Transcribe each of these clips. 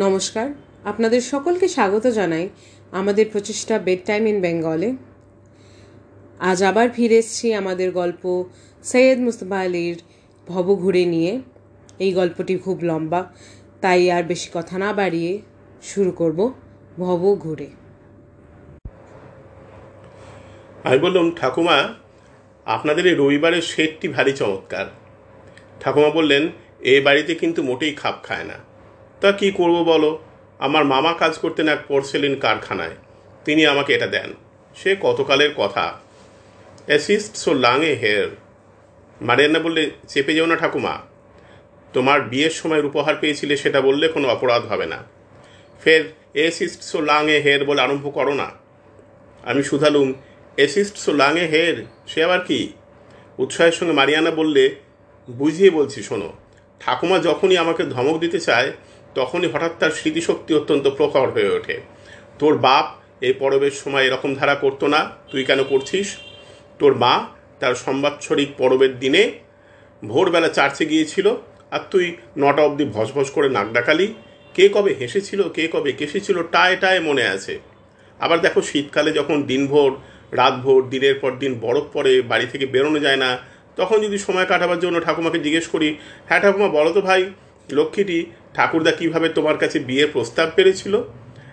নমস্কার। আপনাদের সকলকে স্বাগত জানাই আমাদের প্রচেষ্টা বেড টাইম ইন বেঙ্গলে আজ আবার ফিরে এসেছি আমাদের গল্প সৈয়দ মুস্তফা আলীর ভব ঘুরে নিয়ে। এই গল্পটি খুব লম্বা, তাই আর বেশি কথা না বাড়িয়ে শুরু করব ভব ঘুরে আমি বললাম, ঠাকুমা, আপনাদের এই রবিবারের শেডটি ভারী চমৎকার। ঠাকুমা বললেন, এ বাড়িতে কিন্তু মোটেই খাপ খায় না। তা কি করব বলো? আমার মামা কাজ করতেন এক পোর্সেলিন কারখানায়। তিনি আমাকে এটা দেন। সে কতকালের কথা। Assist so long a hair Marianna বললে, চেপে যাও না ঠাকুমা। তোমার বিয়ের সময় উপহার পেয়েছিলে, সেটা বললে কোনো অপরাধ হবে না। ফের assist so long a hair বলে আরম্ভ করো না। আমি শুধালুম assist so long a hair সে আবার কি? উৎসাহের সঙ্গে মারিয়ানা বললে, বুঝিয়ে বলছি, শোনো। ঠাকুমা যখনই আমাকে ধমক দিতে চায় তখনই হঠাৎ তার স্মৃতিশক্তি অত্যন্ত প্রখর হয়ে ওঠে। তোর বাপ এই পরবের সময় এরকম ধারা করতো না, তুই কেন করছিস? তোর মা তার সম্বাৎসরিক পরবের দিনে ভোরবেলা চার্চে গিয়েছিল, আর তুই নটা অবধি ভসভস করে নাক ডাকালি। কে কবে হেসেছিল, কে কবে কেসেছিল টায় টায় মনে আছে। আবার দেখো, শীতকালে যখন দিনভর, রাতভর, দিনের পর দিন বরফ পড়ে, বাড়ি থেকে বেরোনো যায় না, তখন যদি সময় কাটাবার জন্য ঠাকুমাকে জিজ্ঞেস করি হ্যাঁ ঠাকুমা, বলো তো ভাই, লক্ষ্মীটি ঠাকুরদা কীভাবে তোমার কাছে বিয়ের প্রস্তাব পেরেছিল?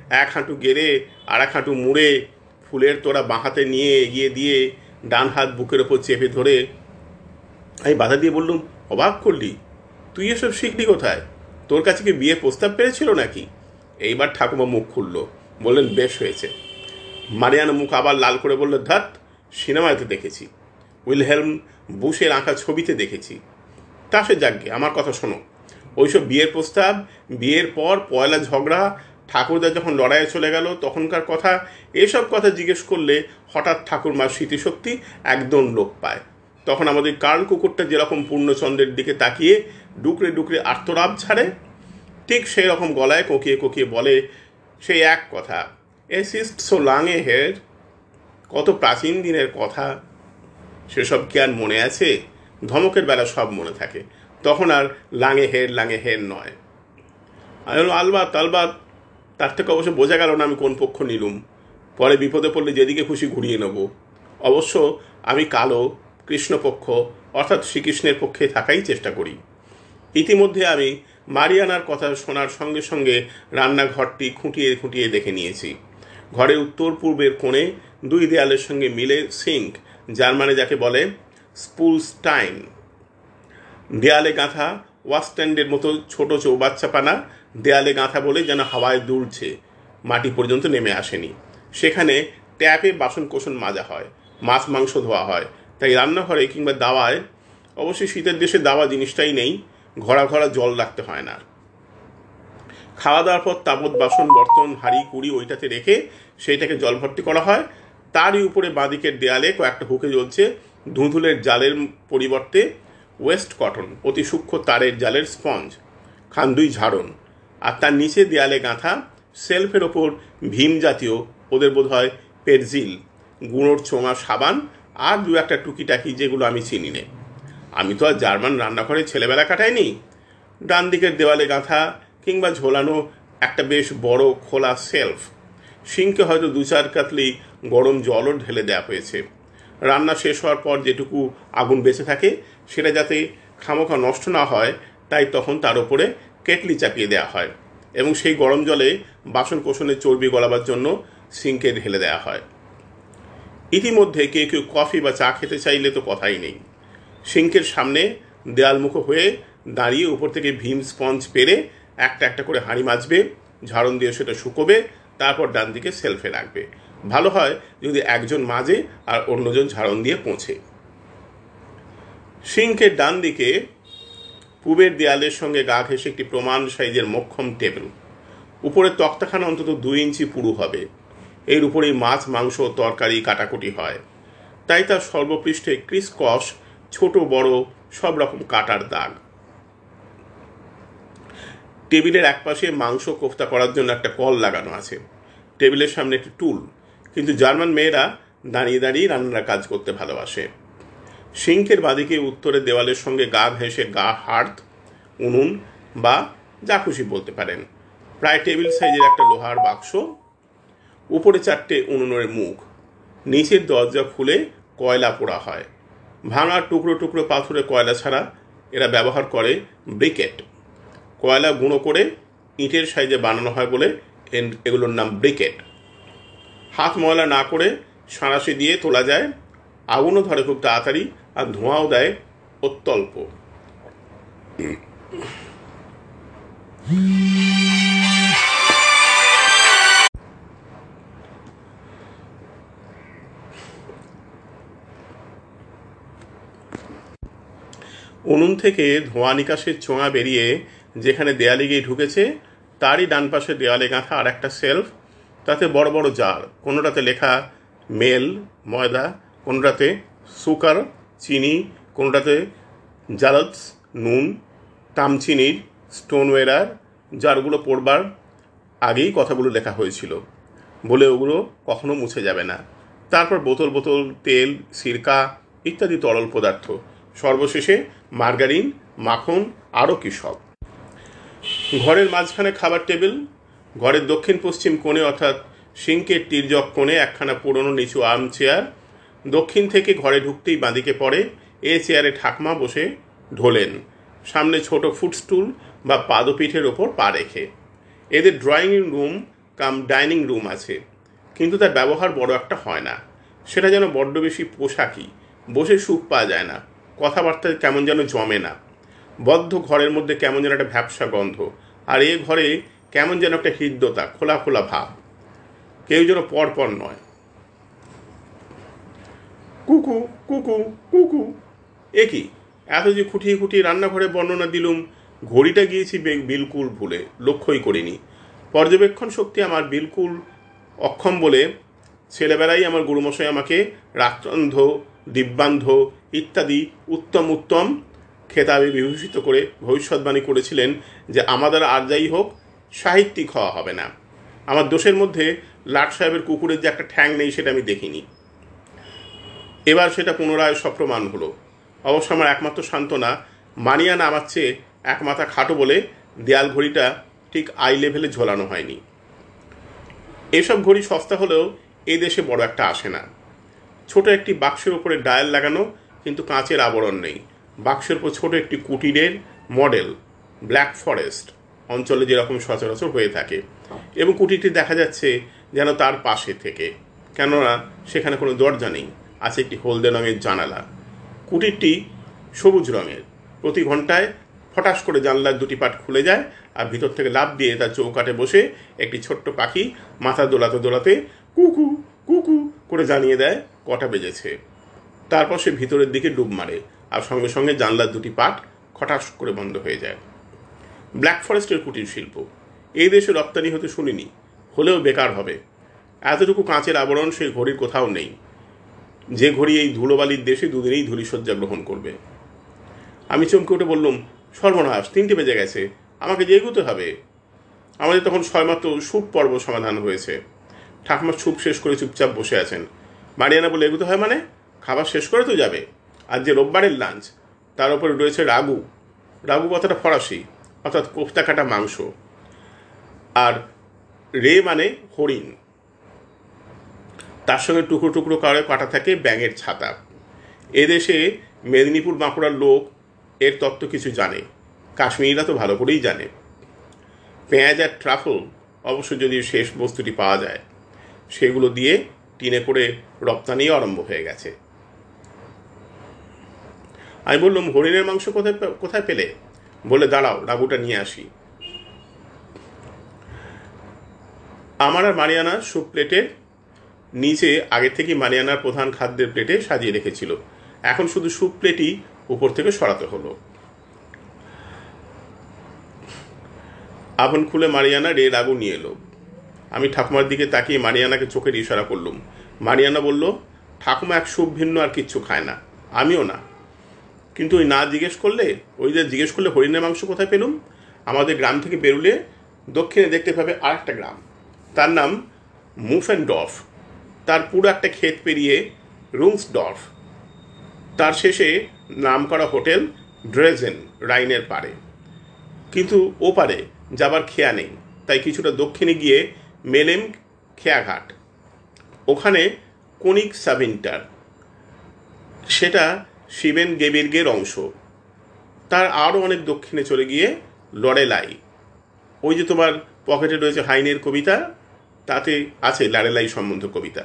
এক হাঁটু গেড়ে, আর এক হাঁটু মুড়ে, ফুলের তোরা বাঁ হাতে নিয়ে এগিয়ে দিয়ে ডান হাত বুকের ওপর চেপে ধরে আমি বাধা দিয়ে বললুম, অবাক করলি? তুই এসব শিখলি কোথায়? তোর কাছে কি বিয়ের প্রস্তাব পেরেছিল নাকি? এইবার ঠাকুমা মুখ খুলল, বললেন, বেশ হয়েছে। মারিয়ানা মুখ আবার লাল করে বলল, ধাত, সিনেমাতে দেখেছি। উইলহেলম বুশের আঁকা ছবিতে দেখেছি। তা সে যাকগে আমার কথা শোনো। ওইসব বিয়ের প্রস্তাব, বিয়ের পর পয়লা ঝগড়া, ঠাকুরদা যখন লড়াইয়ে চলে গেল, তখনকার কথা, এসব কথা জিজ্ঞেস করলে হঠাৎ ঠাকুরমার স্মৃতিশক্তি একদম লোপ পায়। তখন আমাদের কার্ল কুকুরটা যেরকম পূর্ণচন্দ্রের দিকে তাকিয়ে ডুকরে ডুকরে আর্তরাব ছাড়ে, ঠিক সেই রকম গলায় কোকিয়ে কোকিয়ে বলে সেই এক কথা, assist so long a head কত প্রাচীন দিনের কথা, সেসব কি আর মনে আছে? ধমকের বেলা সব মনে থাকে। তখন আর লাঙে হের লাঙে হের নয়। আমি বললাম, আলবাত তার থেকে অবশ্য বোঝা গেল না আমি কোন পক্ষ নিলুম। পরে বিপদে পড়লে যেদিকে খুশি ঘুরিয়ে নেব। অবশ্য আমি কালো, কৃষ্ণপক্ষ, অর্থাৎ শ্রীকৃষ্ণের পক্ষে থাকাই চেষ্টা করি। ইতিমধ্যে আমি মারিয়ানার কথা শোনার সঙ্গে সঙ্গে রান্নাঘরটি খুঁটিয়ে খুঁটিয়ে দেখে নিয়েছি। ঘরের উত্তর পূর্বের কোণে দুই দেয়ালের সঙ্গে মিলে সিঙ্ক, যার মানে যাকে বলে স্পুলস্টাইন। দেয়ালে গাঁথা ওয়াস্ট্যান্ডের মতো ছোট চৌবাচ্চা পানা দেয়ালে গাঁথা বলে যেন হাওয়ায় দুলছে। মাটি পর্যন্ত নেমে আসেনি। সেখানে ট্যাপে বাসন কোসন মাজা হয়, মাছ, মাংস ধোয়া হয়। তাই রান্নাঘরে কিংবা দাওয়ায়, অবশ্যই শীতের দেশে দাওয়া জিনিসটাই নেই ঘরা ঘরা জল রাখতে হয় না। খাওয়া দাওয়ার পর তাবৎ বাসন, বর্তন, হাড়ি, কুড়ি ওইটাতে রেখে সেইটাকে জল ভর্তি করা হয়। তারই উপরে বাঁদিকের দেয়ালে কয়েকটা হুকে জ্বলছে। ধুঁধুলের জালের পরিবর্তে ওয়েস্ট কটন অতি সূক্ষ্ম তারের জালের স্পঞ্জ, খান্দুই ঝাড়ন, আর তার নিচে দেয়ালে গাঁথা সেলফের ওপর ভীম জাতীয়, ওদের বোধ হয় পেরজিল গুঁড়োর চোঙা সাবান, আর দু একটা টুকিটাকি যেগুলো আমি চিনি নে। আমি তো আর জার্মান রান্নাঘরে ছেলেবেলা কাটাইনি। ডান দিকের দেওয়ালে গাঁথা কিংবা ঝোলানো একটা বেশ বড় খোলা সেলফ সিংকে হয়তো দু চার কাতলি গরম জলও ঢেলে দেওয়া হয়েছে। রান্না শেষ হওয়ার পর যেটুকু আগুন বেঁচে থাকে সেটা যাতে খামোখা নষ্ট না হয়, তাই তখন তার উপরে কেটলি চাপিয়ে দেওয়া হয় এবং সেই গরম জলে বাসন কোষণের চর্বি গলাবার জন্য সিঙ্কে ঢেলে দেওয়া হয়। ইতিমধ্যে কেউ কেউ কফি বা চা খেতে চাইলে তো কথাই নেই। সিঙ্কের সামনে দেয়ালমুখো হয়ে দাঁড়িয়ে উপর থেকে ভীম স্পঞ্জ পেরে একটা একটা করে হাঁড়ি মাজবে, ঝাড়ন দিয়ে সেটা শুকোবে, তারপর ডান দিকে সেলফে রাখবে। ভালো হয় যদি একজন মাজে আর অন্যজন ঝাড়ন দিয়ে পৌঁছে। সিঙ্কের ডান দিকে পূবের দেয়ালের সঙ্গে গা ঘেসে একটি প্রমাণ সাইজের মক্ষম টেবিল। উপরে তক্তাখানা অন্তত দুই ইঞ্চি পুরু হবে। এর উপরেই মাছ, মাংস তরকারি কাটাকুটি হয়। তাই তার সর্বপৃষ্ঠে ক্রিসকস, ছোট, বড়, সব রকম কাটার দাগ। টেবিলের একপাশে মাংস কোফতা করার জন্য একটা কল লাগানো আছে। টেবিলের সামনে একটি টুল। কিন্তু জার্মান মেয়েরা দাঁড়িয়ে দাঁড়িয়ে রান্নার কাজ করতে ভালোবাসে। সিঙ্কের বাদিকে উত্তরের দেওয়ালের সঙ্গে গা ঘেঁষে গা হার্থ উনুন বা যা খুশি বলতে পারেন। প্রায় টেবিল সাইজের একটা লোহার বাক্স, উপরে চারটে উনুনের মুখ, নিচের দরজা খুলে কয়লা পোড়া হয়। ভাঙা টুকরো টুকরো পাথরে কয়লা ছাড়া এরা ব্যবহার করে ব্রিকেট। কয়লা গুঁড়ো করে ইটের সাইজে বানানো হয় বলে এগুলোর নাম ব্রিকেট। হাত ময়লা না করে সাঁড়াশি দিয়ে তোলা যায়। আগুনও ধরে খুব তাড়াতাড়ি আর ধোঁয়াও দেয় অত্যল্প। উনুন থেকে ধোঁয়া নিকাশের ছোঁয়া বেরিয়ে যেখানে দেয়ালে গিয়ে ঢুকেছে, তারই ডান পাশে দেওয়ালে গাঁথা আর একটা সেলফ। তাতে বড় বড় জার, কোনোটাতে লেখা মেল, ময়দা, কোনোটাতে সুকার চিনি, কোনোটাতে? জালতস নুন, তামচিনির, স্টোনওয়েরার, জারগুলো পড়বার আগেই কথাগুলো লেখা হয়েছিল। বলে ওগুলো কখনো মুছে যাবে না। তারপর বোতল বোতল, তেল, সিরকা ইত্যাদি তরল পদার্থ। সর্বশেষে মার্গারিন, মাখন, আরও কী সব। ঘরের মাঝখানে খাবার টেবিল, ঘরের দক্ষিণ পশ্চিম কোণে অর্থাৎ সিঙ্কের তীর্যক কোণে একখানা পুরনো নিচু আর্ম চেয়ার দক্ষিণ থেকে ঘরে ঢুকতেই বাঁদিকে পড়ে, এ চেয়ারে ঠাকমা বসে ঢোলেন। সামনে ছোট ফুটস্টুল বা পাদপীঠের ওপর পা রেখে। এদের drawing room cum dining room আছে, কিন্তু তার ব্যবহার বড় একটা হয় না। সেটা যেন বড্ড বেশি পোশাকি, বসে সুখ পাওয়া যায় না, কথাবার্তা কেমন যেন জমে না। বদ্ধ ঘরের মধ্যে কেমন যেন একটা ভ্যাবসা গন্ধ, আর এ ঘরে কেমন যেন একটা হৃদ্যতা, খোলা খোলা ভাব। কেউ যেন পরপর নয়। কুকু কুকু কুকু। এ কি? এত যে খুঁটিয়ে খুঁটিয়ে রান্নাঘরে বর্ণনা দিলুম, ঘড়িটা গিয়েছি বিলকুল ভুলে, লক্ষ্যই করিনি। পর্যবেক্ষণ শক্তি আমার বিলকুল অক্ষম বলে, ছেলেবেলায় আমার গুরুমশাই আমাকে রাত্রন্ধ দিব্যান্ধ ইত্যাদি উত্তম উত্তম খেতাবে বিভূষিত করে ভবিষ্যৎবাণী করেছিলেন যে আমাদের আর যাই হোক, সাহিত্যিক হওয়া হবে না। আমার দোষের মধ্যে লাট সাহেবের কুকুরের যে একটা ঠ্যাং নেই সেটা আমি দেখিনি। এবার সেটা পুনরায় সপ্রমাণ হলো। অবশ্য আমার একমাত্র সান্ত্বনা মানিয়ানা আমার চেয়ে এক মাথা খাটো বলে দেয়াল ঘড়িটা ঠিক আই লেভেলে ঝোলানো হয়নি। এসব ঘড়ি সস্তা হলেও এই দেশে বড় একটা আসে না। ছোট একটি বাক্সের উপরে ডায়াল লাগানো কিন্তু কাঁচের আবরণ নেই। বাক্সের উপর ছোট একটি কুটিরের মডেল, ব্ল্যাক ফরেস্ট, অঞ্চলে যেরকম সচরাচর হয়ে থাকে। এবং কুটিরটি দেখা যাচ্ছে যেন তার পাশে থেকে। কেননা সেখানে কোনো দরজা নেই। আছে একটি হলদে রঙের জানালা। কুটিরটি সবুজ রঙের। প্রতি ঘন্টায় ফটাস করে জানলার দুটি পাট খুলে যায় আর ভিতর থেকে লাভ দিয়ে তার চৌকাটে বসে একটি ছোট্ট পাখি মাথা দোলাতে দোলাতে কুকু কুকু করে জানিয়ে দেয় কটা বেজেছে। তারপর সে ভিতরের দিকে ডুব মারে আর সঙ্গে সঙ্গে জানলার দুটি পাট খটাস করে বন্ধ হয়ে যায়। ব্ল্যাক ফরেস্টের কুটির শিল্প। এই দেশে রপ্তানি হতে শুনিনি, হলেও বেকার হবে। এতটুকু কাঁচের আবরণ সেই ঘড়ির কোথাও নেই। যে ঘড়ি এই ধুলোবালির দেশে দুদিনেই ধূলিসজ্জা গ্রহণ করবে। আমি চমকে উঠে বললুম, সর্বনাশ, তিনটে বেজে গেছে, আমাকে যে এগুতে হবে। আমাদের তখন ছয়মাত্র সুপ পর্ব সমাধান হয়েছে। ঠাকুমার সুপ শেষ করে চুপচাপ বসে আছেন। মারিয়ানা বলে এগুতে হয় মানে? খাবার শেষ করে তো যাবে। আর যে রোববারের লাঞ্চ, তার উপরে রয়েছে রাগু। রাগু কথাটা ফরাসি, অর্থাৎ কোফতা কাটা মাংস। আর রে মানে হরিণ। তার সঙ্গে টুকরো টুকরো করে কাটা থাকে ব্যাঙের ছাতা। এদেশে মেদিনীপুর বাঁকুড়ার লোক এর তত্ত্ব কিছু জানে। কাশ্মীরিরা তো ভালো করেই জানে। পেঁয়াজ আর ট্রাফল অবশ্য যদি শেষ বস্তুটি পাওয়া যায়, সেগুলো দিয়ে টিনে করে রপ্তানিও আরম্ভ হয়ে গেছে। আমি বললাম, হরিণের মাংস কোথায় কোথায় পেলে? বলে, দাঁড়াও, রাগুটা নিয়ে আসি। আমার আর মারিয়ানা স্যুপ প্লেটের নিচে আগে থেকে মারিয়ানার প্রধান খাদ্যের প্লেটে সাজিয়ে রেখেছিল। এখন শুধু স্যুপ প্লেটই উপর থেকে সরাতে হলো। আভন খুলে মারিয়ানা রে রাগু নিয়ে এলো। আমি ঠাকুমার দিকে তাকিয়ে মারিয়ানাকে চোখের ইশারা করলুম। মারিয়ানা বলল, ঠাকুমা এক সুপ ভিন্ন আর কিচ্ছু খায় না। আমিও না। কিন্তু ওই না জিজ্ঞেস করলে, ওই যে জিজ্ঞেস করলে হরিণের মাংস কোথায় পেলুম? আমাদের গ্রাম থেকে বেরুলে দক্ষিণে দেখতে পাবে আর একটা গ্রাম। তার নাম মুফেনডর্ফ তার পুরো একটা ক্ষেত পেরিয়ে রুংসডর্ফ। তার শেষে নাম করা হোটেল ড্রেজেন, রাইনের পারে কিন্তু ও পারে যাবার খেয়া নেই, তাই কিছুটা দক্ষিণে গিয়ে মেলেম খেয়াঘাট। ওখানে কনিক সাবিন্টার সেটা শিবেন গেবির্গের অংশ। তার আরও অনেক দক্ষিণে চলে গিয়ে লড়েলাই ওই যে তোমার পকেটে রয়েছে হাইনের কবিতা, তাতে আছে লাড়েলাই সম্বন্ধ কবিতা।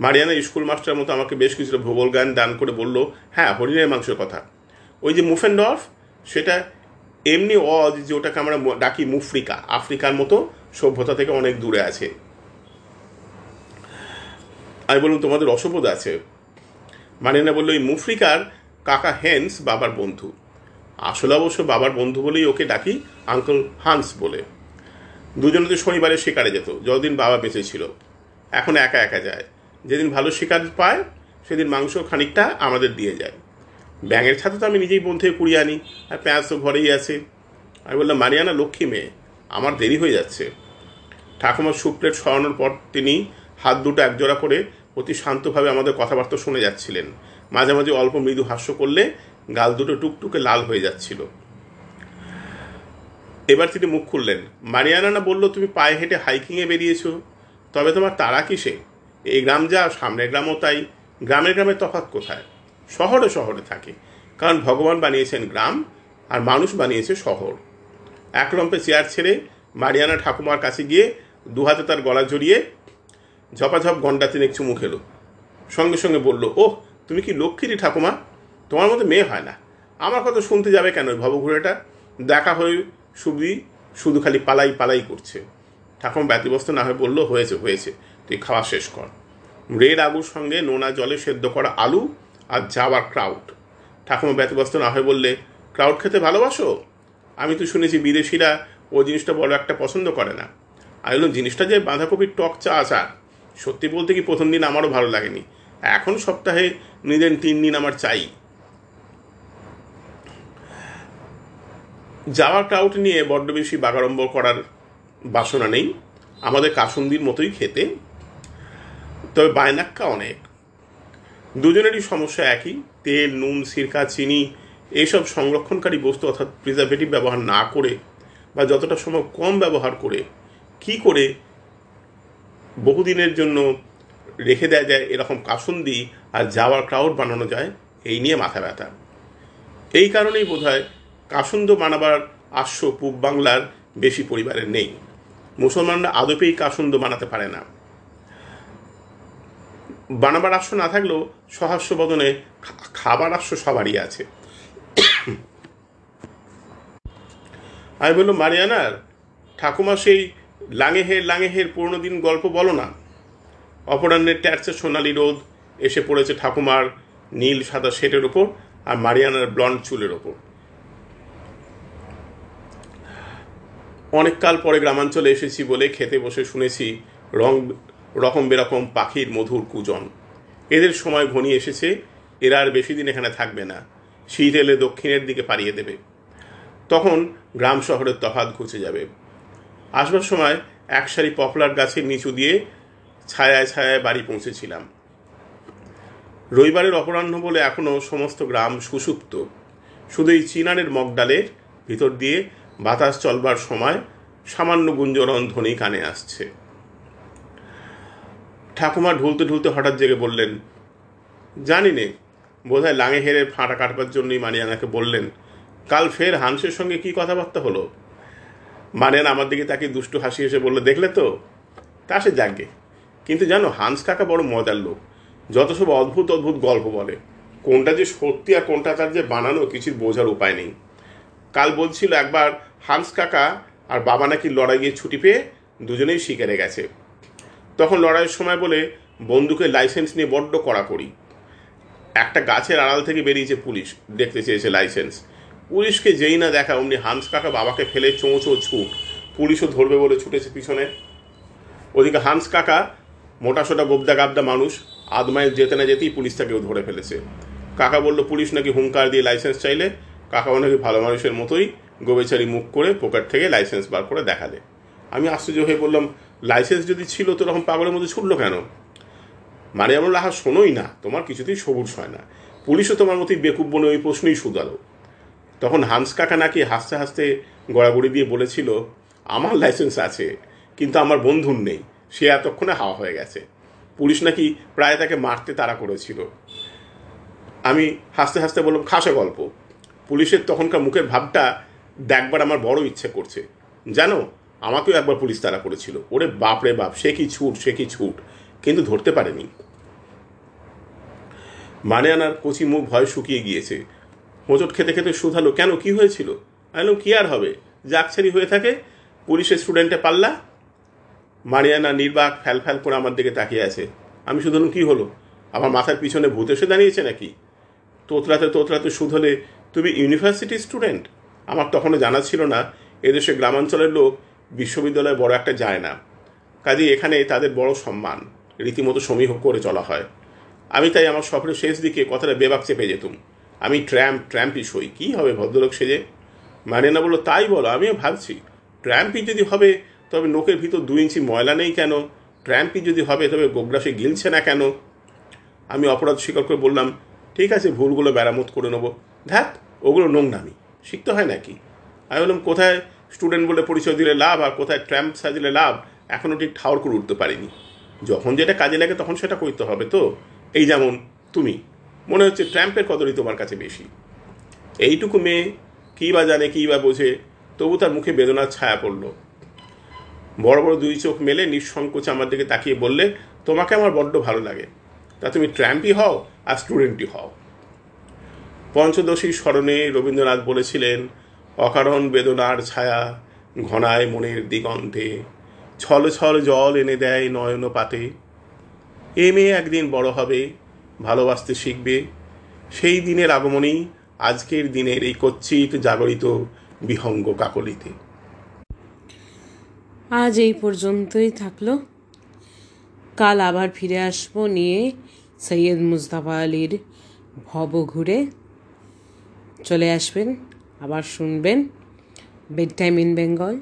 মারিয়ানা স্কুল মাস্টার মতো আমাকে বেশ কিছুটা ভূগোল জ্ঞান দান করে বলল হ্যাঁ হরিণের মাংসের কথা। ওই যে মুফেন্ডর্ফ, সেটা এমনি অজ যে ওটাকে আমরা ডাকি মুফ্রিকা, আফ্রিকার মতো সভ্যতা থেকে অনেক দূরে আছে। আমি বললাম, তোমাদের অসভ্যদ আছে? মারিয়ানা বলল ওই মুফ্রিকার কাকা হেন্স বাবার বন্ধু। আসলে অবশ্য বাবার বন্ধু বলেই ওকে ডাকি আঙ্কল হান্স বলে। দুজনে তো শনিবারে শিকারে যেত, যতদিন বাবা বেঁচে ছিল। এখন একা একা যায়। যেদিন ভালো শিকার পায়, সেদিন মাংস খানিকটা আমাদের দিয়ে যায়। ব্যাঙের ছাতে তো আমি নিজেই বোন থেকে কুড়িয়ে আনি, আর পেঁয়াজ তো ঘরেই আছে। আমি বললাম, মারিয়ানা, লক্ষ্মী মেয়ে, আমার দেরি হয়ে যাচ্ছে। ঠাকুমার সুপ্লেট সরানোর পর তিনি হাত দুটো একজোড়া করে অতি শান্তভাবে আমাদের কথাবার্তা শুনে যাচ্ছিলেন। মাঝে মাঝে অল্প মৃদু হাস্য করলে গাল দুটো টুকটুকে লাল হয়ে যাচ্ছিল। এবার তিনি মুখ খুললেন। মারিয়ানা, না বলল তুমি পায়ে হেঁটে হাইকিংয়ে বেরিয়েছো? তবে তোমার তারা কিসে? এই গ্রাম যা, সামনের গ্রামও তাই। গ্রামের গ্রামের তফাৎ কোথায়? শহরে শহরে থাকে। কারণ ভগবান বানিয়েছেন গ্রাম আর মানুষ বানিয়েছে শহর। এক লম্পে চেয়ার ছেড়ে মারিয়ানা ঠাকুমার কাছে গিয়ে দু হাতে তার গলা জড়িয়ে ঝপাঝপ গন্ডা তিনেক চুমু খেলো। সঙ্গে সঙ্গে বলল, ওহ, তুমি কি লক্ষ্মীরই ঠাকুমা? তোমার মতো মেয়ে হয় না। আমার কথা শুনতে যাবে কেন ওই ভবঘুরেটা? দেখা হয়ে সুবি শুধু খালি পালাই পালাই করছে। ঠাকুমা ব্যতিব্যস্ত না হয়ে বলল, হয়েছে হয়েছে। তুই খাওয়া শেষ কর। রেড আগুর সঙ্গে নোনা জলে সেদ্ধ করা আলু আর যাওয়ার ক্রাউড। ঠাকুমা ব্যতিব্যস্ত না হয়ে বললে, ক্রাউড খেতে ভালোবাসো? আমি তো শুনেছি বিদেশিরা ও জিনিসটা বড় একটা পছন্দ করে না। আমি বললাম, জিনিসটা যে বাঁধাকপির টক চা আচার, সত্যি বলতে কি প্রথম দিন আমারও ভালো লাগেনি। এখন সপ্তাহে নিজের তিন দিন আমার চাই। যাওয়ার ক্রাউড নিয়ে বড্ড বেশি বাগাড়ম্বর করার বাসনা নেই। আমাদের কাসুন্দির মতোই খেতে। তবে বায়নাক্কা অনেক। দুজনেরই সমস্যা একই। তেল, নুন, সিরকা, চিনি, এইসব সংরক্ষণকারী বস্তু অর্থাৎ প্রিজারভেটিভ ব্যবহার না করে বা যতটা সময় কম ব্যবহার করে কি করে বহুদিনের জন্য রেখে দেওয়া যায় এরকম কাসুন্দি আর যাওয়ার ক্রাউড বানানো যায়, এই নিয়ে মাথা ব্যথা। এই কারণেই বোধ হয় কাসুন্দ বানাবার আশ্ব পূব বাংলার বেশি পরিবারের নেই। মুসলমানরা আদপেই কাসুন্দ বানাতে পারে না। বানাবার আশ্ব না থাকলেও সহাস্য বদনে খাবার আশ্ব সবারই আছে। আমি বলল মারিয়ানার, ঠাকুমা সেই লাঙেহের লাঙেহের পুরনো দিন গল্প বলো না। অপরাহ্নের ট্যাচে সোনালি রোদ এসে পড়েছে ঠাকুমার নীল সাদা সেটের ওপর আর মারিয়ানার ব্লন্ড চুলের ওপর। অনেক কাল পরে গ্রামাঞ্চলে এসেছি বলে খেতে বসে শুনেছি রং রকম বেরকম পাখির মধুর কুজন। এদের সময় ঘনিয়ে এসেছে, এরা আর বেশি দিন এখানে থাকবে না। শীত এলে দক্ষিণের দিকে পাড়িয়ে দেবে। তখন গ্রাম শহরের তফাত ঘুচে যাবে। আসবার সময় এক সারি পপলার গাছের নিচু দিয়ে ছায়ায় ছায়ায় বাড়ি পৌঁছেছিলাম। রবিবারের অপরাহ্ন বলে এখনও সমস্ত গ্রাম সুসুপ্ত শুধু এই চিনারের মগডালের ভিতর দিয়ে বাতাস চলবার সময় সামান্য গুঞ্জরণ ধ্বনি কানে আসছে। ঠাকুমা ঢুলতে ঢুলতে হঠাৎ জেগে বললেন জানি নে বোধহয় লাঙে হেরে ফাঁটা কাটবার জন্যই মানিয়ানাকে বললেন, কাল ফের হাংসের সঙ্গে কি কথাবার্তা হলো? মারিয়ান আমার দিকে তাকে দুষ্টু হাসি এসে বলল, দেখলে তো, তা সে জাগে। কিন্তু জানো, হান্স কাকা বড় মজার লোক, যত সব অদ্ভুত অদ্ভুত গল্প বলে। কোনটা যে সত্যি আর কোনটা তার যে বানানো কিছুর বোঝার উপায় নেই। কাল বলছিল একবার, হান্স কাকা আর বাবা নাকি লড়াই গিয়ে ছুটি পেয়ে দুজনেই শিকারে গেছে। তখন লড়াইয়ের সময় বলে বন্দুকের লাইসেন্স নিয়ে বড্ড কড়াকড়ি একটা গাছের আড়াল থেকে বেরিয়েছে পুলিশ, দেখতে চেয়েছে লাইসেন্স পুলিশকে যেই না দেখা, অমনি হান্স কাকা বাবাকে ফেলে চোঁচো ছুট পুলিশও ধরবে বলে ছুটেছে পিছনে। ওদিকে হান্স কাকা মোটাসোটা গোবদা গাবদা মানুষ মাইল যেতে না যেতেই পুলিশ তাকেও ধরে ফেলেছে। কাকা বলল, পুলিশ নাকি হুঙ্কার দিয়ে লাইসেন্স চাইলে? কাকাও নাকি ভালো মানুষের মতোই গোবেচারি মুখ করে পকেট থেকে লাইসেন্স বার করে দেখালে। আমি আশ্চর্য হয়ে বললাম লাইসেন্স যদি ছিল তো রকম পাগলের মধ্যে ছুটলো কেন? এমন লাহা শোনোই না, তোমার কিছুতেই সবুজ হয় না। পুলিশও তোমার মতোই বেকুব বনে ওই প্রশ্নই শুধালো। তখন হান্স কাকা নাকি হাসতে হাসতে গড়াগড়ি দিয়ে বলেছিল, আমার লাইসেন্স আছে, কিন্তু আমার বন্ধুর নেই, সে এতক্ষণে হাওয়া হয়ে গেছে। পুলিশ নাকি প্রায় তাকে মারতে তাড়া করেছিল। আমি হাসতে হাসতে বললাম, খাসা গল্প। পুলিশের তখনকার মুখের ভাবটা দেখবার আমার বড় ইচ্ছে করছে। জানো আমাকেও একবার পুলিশ তারা করেছিল। ওরে বাপ রে বাপ, সে কি ছুট, সে কি ছুট? কিন্তু ধরতে পারেনি। মানে আনার কচি মুখ ভয় শুকিয়ে গিয়েছে। হোঁচট খেতে খেতে শুধালো, কেন, কি হয়েছিল? আমি কি আর হবে? জাকছারি হয়ে থাকে, পুলিশের স্টুডেন্টে পাল্লা? মারিয়ানা নির্বাক ফ্যাল ফ্যাল করে আমার দিকে তাকিয়ে আছে। আমি শুধু কি হলো? আমার মাথার পিছনে ভূত এসে দাঁড়িয়েছে নাকি? তোতলাতে তোতলাতে শুধলে তুমি ইউনিভার্সিটি স্টুডেন্ট? আমার তখনও জানা ছিল না, এদেশে গ্রামাঞ্চলের লোক বিশ্ববিদ্যালয়ে বড় একটা যায় না কাজে এখানে তাদের বড় সম্মান, রীতিমতো সমীহ করে চলা হয়। আমি তাই আমার সফরের শেষ দিকে কথাটা বেবাক চেপে যেতুম। আমি ট্র্যাম্প, ট্র্যাম্পই সই, কী হবে ভদ্রলোক সেজে? মানে না বলল তাই বলো, আমিও ভাবছি। ট্র্যাম্পই যদি হবে, তবে নোকের ভিতর দু ইঞ্চি ময়লা নেই কেন? ট্র্যাম্পই যদি হবে, তবে গোগ্রাসে গিলছে না কেন? আমি অপরাধ স্বীকার করে বললাম, ঠিক আছে, ভুলগুলো মেরামত করে নেব। ধ্যাত ওগুলো নোংরামি, শিখতে হয় নাকি? আমি বললাম, কোথায়? স্টুডেন্ট বলে পরিচয় দিলে লাভ আর কোথায় ট্র্যাম্প সাজিলে লাভ এখনও ঠিক ঠাউর করে উঠতে পারিনি। যখন যেটা কাজে লাগে তখন সেটা করতে হবে তো? এই যেমন তুমি। মনে হচ্ছে ট্র্যাম্পের কদরই তোমার কাছে বেশি। এইটুকু মেয়ে কী বা জানে, কী বা বোঝে, তবু তার মুখে বেদনার ছায়া পড়ল। বড় বড় দুই চোখ মেলে নিঃসংকোচে আমার দিকে তাকিয়ে বললে, তোমাকে আমার বড্ড ভালো লাগে। তা তুমি ট্র্যাম্পই হও আর স্টুডেন্টই হও। পঞ্চদশী স্মরণে রবীন্দ্রনাথ বলেছিলেন অকারণ বেদনার ছায়া ঘনায় মনের দিগন্তে। ছল ছল জল এনে দেয় নয়ন পাতে এ মেয়ে একদিন বড় হবে, ভালোবাসতে শিখবে। সেই দিনের আগমনেই আজকের দিনের এই কচ্ছিত জাগরিত বিহঙ্গ কাকলিতে। আজ এই পর্যন্তই থাকল। কাল আবার ফিরে আসব নিয়ে সৈয়দ মুস্তাফা আলীর ভব ঘুরে চলে আসবেন আবার শুনবেন বেড টাইম ইন বেঙ্গল